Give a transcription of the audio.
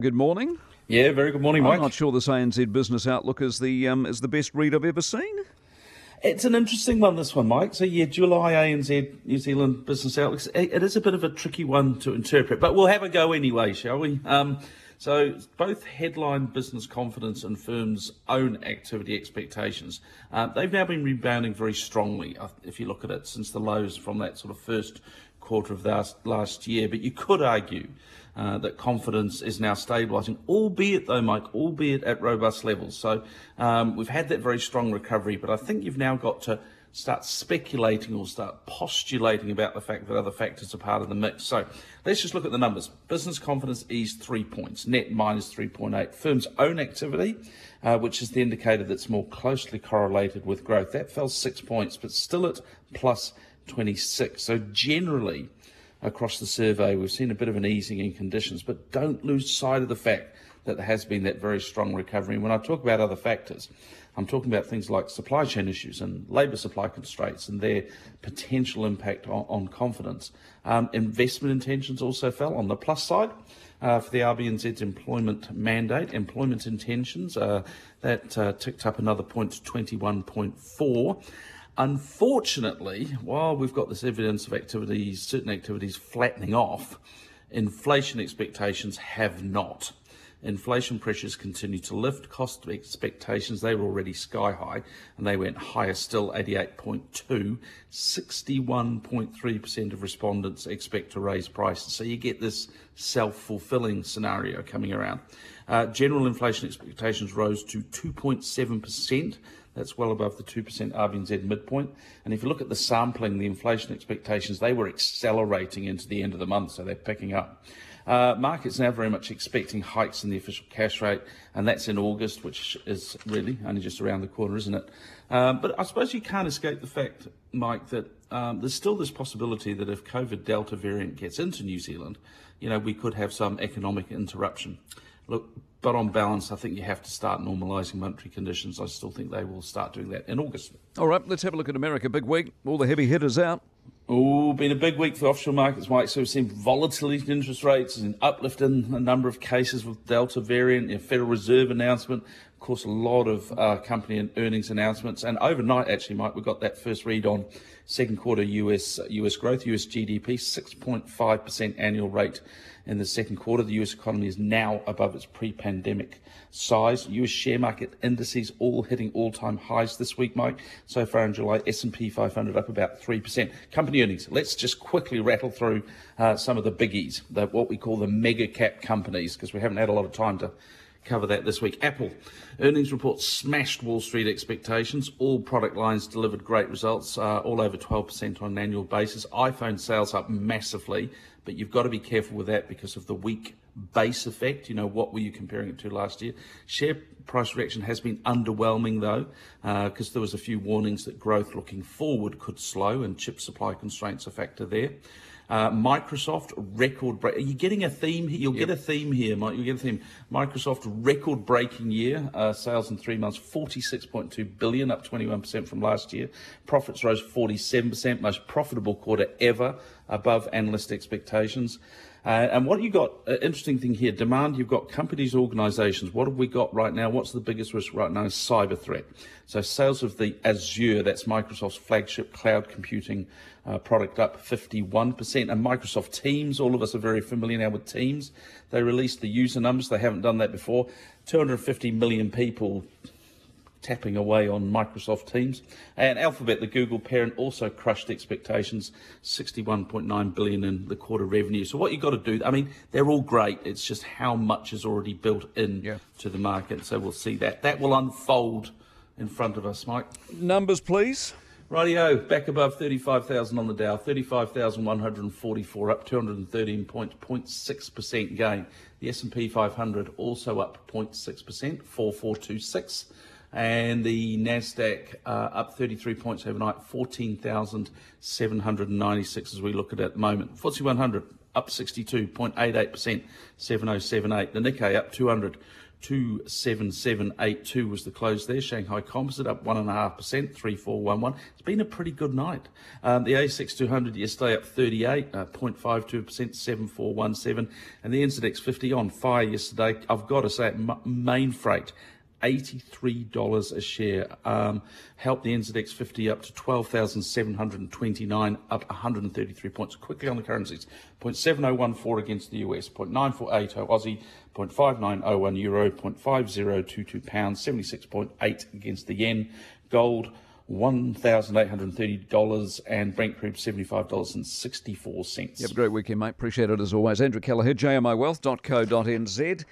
Good morning. Yeah, very good morning, Mike. I'm not sure this ANZ Business Outlook is the um, is the best read I've ever seen. It's an interesting one, this one, Mike. So, yeah, July ANZ New Zealand Business Outlook. It is a bit of a tricky one to interpret, but we'll have a go anyway, shall we? Um, so, both headline business confidence and firms' own activity expectations, uh, they've now been rebounding very strongly, uh, if you look at it, since the lows from that sort of first quarter of last, last year. But you could argue uh, that confidence is now stabilising, albeit though, Mike, albeit at robust levels. So um, we've had that very strong recovery, but I think you've now got to start speculating or start postulating about the fact that other factors are part of the mix. So let's just look at the numbers. Business confidence eased three points, net minus 3.8. Firms' own activity, uh, which is the indicator that's more closely correlated with growth, that fell six points, but still at plus 26. So generally, across the survey, we've seen a bit of an easing in conditions, but don't lose sight of the fact that there has been that very strong recovery. When I talk about other factors, I'm talking about things like supply chain issues and labour supply constraints and their potential impact on, on confidence. Um, investment intentions also fell on the plus side. Uh, for the RBNZ's employment mandate, employment intentions, uh, that uh, ticked up another point to 21.4. Unfortunately, while we've got this evidence of activities, certain activities flattening off, inflation expectations have not. Inflation pressures continue to lift. Cost expectations, they were already sky high and they went higher still, 88.2. 61.3% of respondents expect to raise prices. So you get this self fulfilling scenario coming around. Uh, general inflation expectations rose to 2.7%. That's well above the 2% RBNZ midpoint. And if you look at the sampling, the inflation expectations, they were accelerating into the end of the month, so they're picking up. Uh, markets now very much expecting hikes in the official cash rate, and that's in August, which is really only just around the corner, isn't it? Um, but I suppose you can't escape the fact, Mike, that um, there's still this possibility that if COVID Delta variant gets into New Zealand, you know, we could have some economic interruption. Look, but on balance, I think you have to start normalising monetary conditions. I still think they will start doing that in August. All right, let's have a look at America. Big week. All the heavy hitters out. Oh, been a big week for offshore markets, Mike. So we've seen volatility in interest rates and uplift in a number of cases with Delta variant, a Federal Reserve announcement, of course, a lot of uh, company and earnings announcements. And overnight, actually, Mike, we got that first read on second quarter US US growth, US GDP, 6.5% annual rate in the second quarter. The US economy is now above its pre-pandemic size. US share market indices all hitting all-time highs this week, Mike. So far in July, S&P 500 up about 3%. Company earnings. Let's just quickly rattle through uh, some of the biggies, the, what we call the mega cap companies, because we haven't had a lot of time to cover that this week. Apple earnings report smashed Wall Street expectations. All product lines delivered great results, uh, all over 12% on an annual basis. iPhone sales up massively, but you've got to be careful with that because of the weak base effect. You know, what were you comparing it to last year? Share price reaction has been underwhelming though, because uh, there was a few warnings that growth looking forward could slow and chip supply constraints a factor there. Uh, Microsoft record break. Are you getting a theme? You'll yep. get a theme here, Mike. You'll get a theme. Microsoft record breaking year. Uh, sales in three months, 46.2 billion, up 21% from last year. Profits rose 47%, most profitable quarter ever, above analyst expectations. Uh, and what you got, uh, interesting thing here, demand, you've got companies, organizations. What have we got right now? What's the biggest risk right now? Cyber threat. So sales of the Azure, that's Microsoft's flagship cloud computing uh, product, up 51%. And Microsoft Teams, all of us are very familiar now with Teams. They released the user numbers. They haven't done that before. 250 million people tapping away on Microsoft Teams. And Alphabet, the Google parent, also crushed expectations, 61.9 billion in the quarter revenue. So what you've got to do, I mean, they're all great. It's just how much is already built in yeah. to the market. So we'll see that. That will unfold in front of us, Mike. Numbers, please. Rightio, back above 35,000 on the Dow, 35,144 up 213 points, 0.6% gain. The S&P 500 also up 0.6%, 4426 and the Nasdaq uh, up 33 points overnight, 14,796 as we look at it at the moment. FTSE 100 up 62.88%, 7078. The Nikkei up 200. 27782 was the close there. Shanghai Composite up 1.5%, 3411. It's been a pretty good night. Um, the ASX 200 yesterday up 38, uh, 0.52%, 7417. And the NZX 50 on fire yesterday. I've got to say, Mainfreight $83 a share. Um, helped the NZX 50 up to 12,729, up 133 points. Quickly on the currencies 0.7014 against the US, 0.9480 Aussie, 0.5901 Euro, 0.5022 pounds, 76.8 against the yen. Gold. $1,830 and Brent crude $75.64. You have a great weekend, mate. Appreciate it as always. Andrew Kelleher, jmiwealth.co.nz.